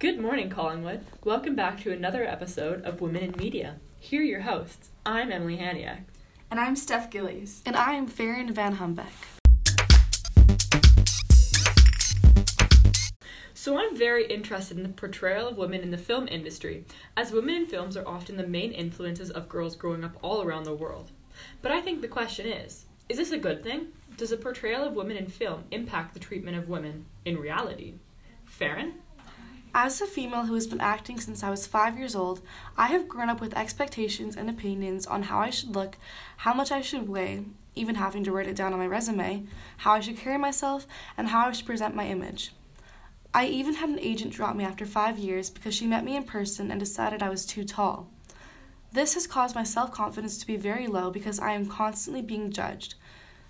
Good morning, Collingwood. Welcome back to another episode of Women in Media. Here are your hosts. I'm Emilie Haniak. And I'm Steph Gillies. And I am Farryn Van Humbeck. So, I'm very interested in the portrayal of women in the film industry, as women in films are often the main influences of girls growing up all around the world. But I think the question is is this a good thing? Does the portrayal of women in film impact the treatment of women in reality? Farryn? As a female who has been acting since I was five years old, I have grown up with expectations and opinions on how I should look, how much I should weigh, even having to write it down on my resume, how I should carry myself, and how I should present my image. I even had an agent drop me after five years because she met me in person and decided I was too tall. This has caused my self confidence to be very low because I am constantly being judged,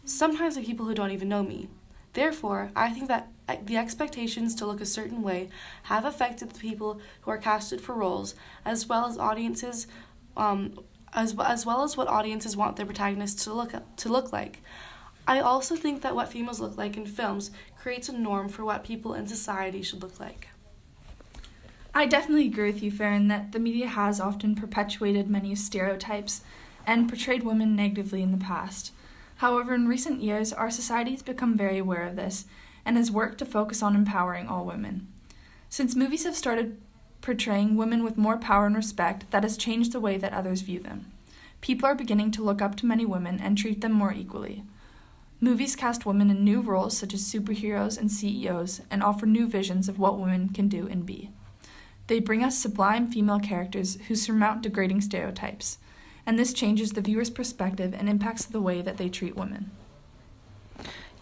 sometimes by people who don't even know me. Therefore, I think that the expectations to look a certain way have affected the people who are casted for roles, as well as audiences, um, as, as well as what audiences want their protagonists to look to look like. I also think that what females look like in films creates a norm for what people in society should look like. I definitely agree with you, Farryn, that the media has often perpetuated many stereotypes and portrayed women negatively in the past. However, in recent years, our society has become very aware of this and has worked to focus on empowering all women. Since movies have started portraying women with more power and respect, that has changed the way that others view them. People are beginning to look up to many women and treat them more equally. Movies cast women in new roles such as superheroes and CEOs and offer new visions of what women can do and be. They bring us sublime female characters who surmount degrading stereotypes, and this changes the viewer's perspective and impacts the way that they treat women.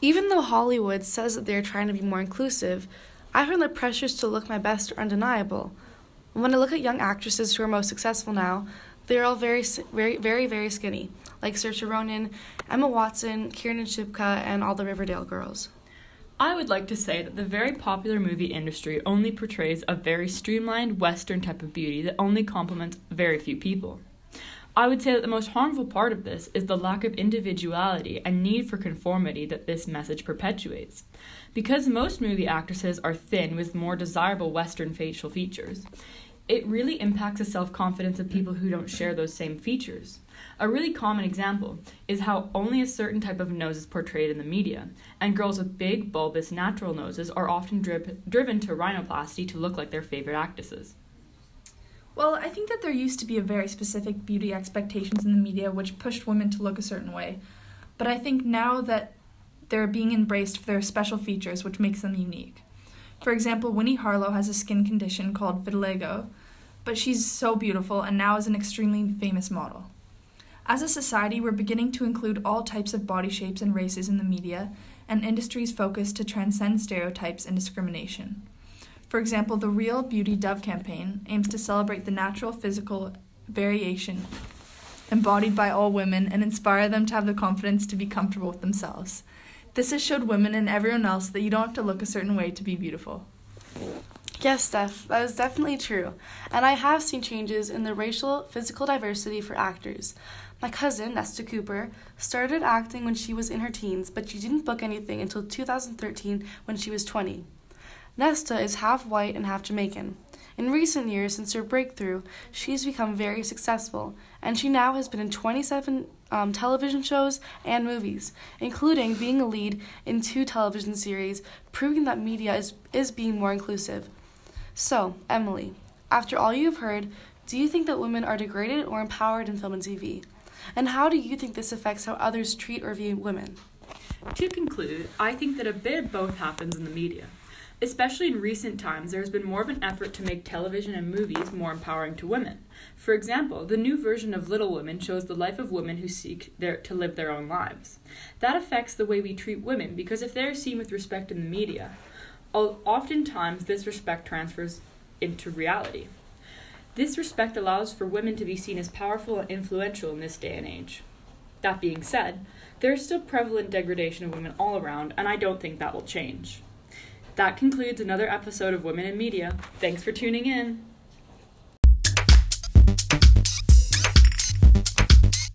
Even though Hollywood says that they're trying to be more inclusive, I find the pressures to look my best are undeniable. When I look at young actresses who are most successful now, they're all very, very, very, very skinny, like Saoirse Ronan, Emma Watson, Kiernan Shipka, and all the Riverdale girls. I would like to say that the very popular movie industry only portrays a very streamlined Western type of beauty that only compliments very few people. I would say that the most harmful part of this is the lack of individuality and need for conformity that this message perpetuates. Because most movie actresses are thin with more desirable Western facial features, it really impacts the self confidence of people who don't share those same features. A really common example is how only a certain type of nose is portrayed in the media, and girls with big, bulbous, natural noses are often driven to rhinoplasty to look like their favorite actresses. Well, I think that there used to be a very specific beauty expectations in the media which pushed women to look a certain way. But I think now that they're being embraced for their special features which makes them unique. For example, Winnie Harlow has a skin condition called vitiligo, but she's so beautiful and now is an extremely famous model. As a society, we're beginning to include all types of body shapes and races in the media, and industries focus to transcend stereotypes and discrimination. For example, the Real Beauty Dove campaign aims to celebrate the natural physical variation embodied by all women and inspire them to have the confidence to be comfortable with themselves. This has showed women and everyone else that you don't have to look a certain way to be beautiful. Yes, Steph, that is definitely true. And I have seen changes in the racial physical diversity for actors. My cousin, Nesta Cooper, started acting when she was in her teens, but she didn't book anything until 2013 when she was 20. Nesta is half white and half Jamaican. In recent years, since her breakthrough, she's become very successful, and she now has been in 27 um, television shows and movies, including being a lead in two television series, proving that media is, is being more inclusive. So, Emilie, after all you've heard, do you think that women are degraded or empowered in film and TV? And how do you think this affects how others treat or view women? To conclude, I think that a bit of both happens in the media. Especially in recent times, there has been more of an effort to make television and movies more empowering to women. For example, the new version of Little Women shows the life of women who seek their, to live their own lives. That affects the way we treat women because if they are seen with respect in the media, oftentimes this respect transfers into reality. This respect allows for women to be seen as powerful and influential in this day and age. That being said, there is still prevalent degradation of women all around, and I don't think that will change. That concludes another episode of Women in Media. Thanks for tuning in.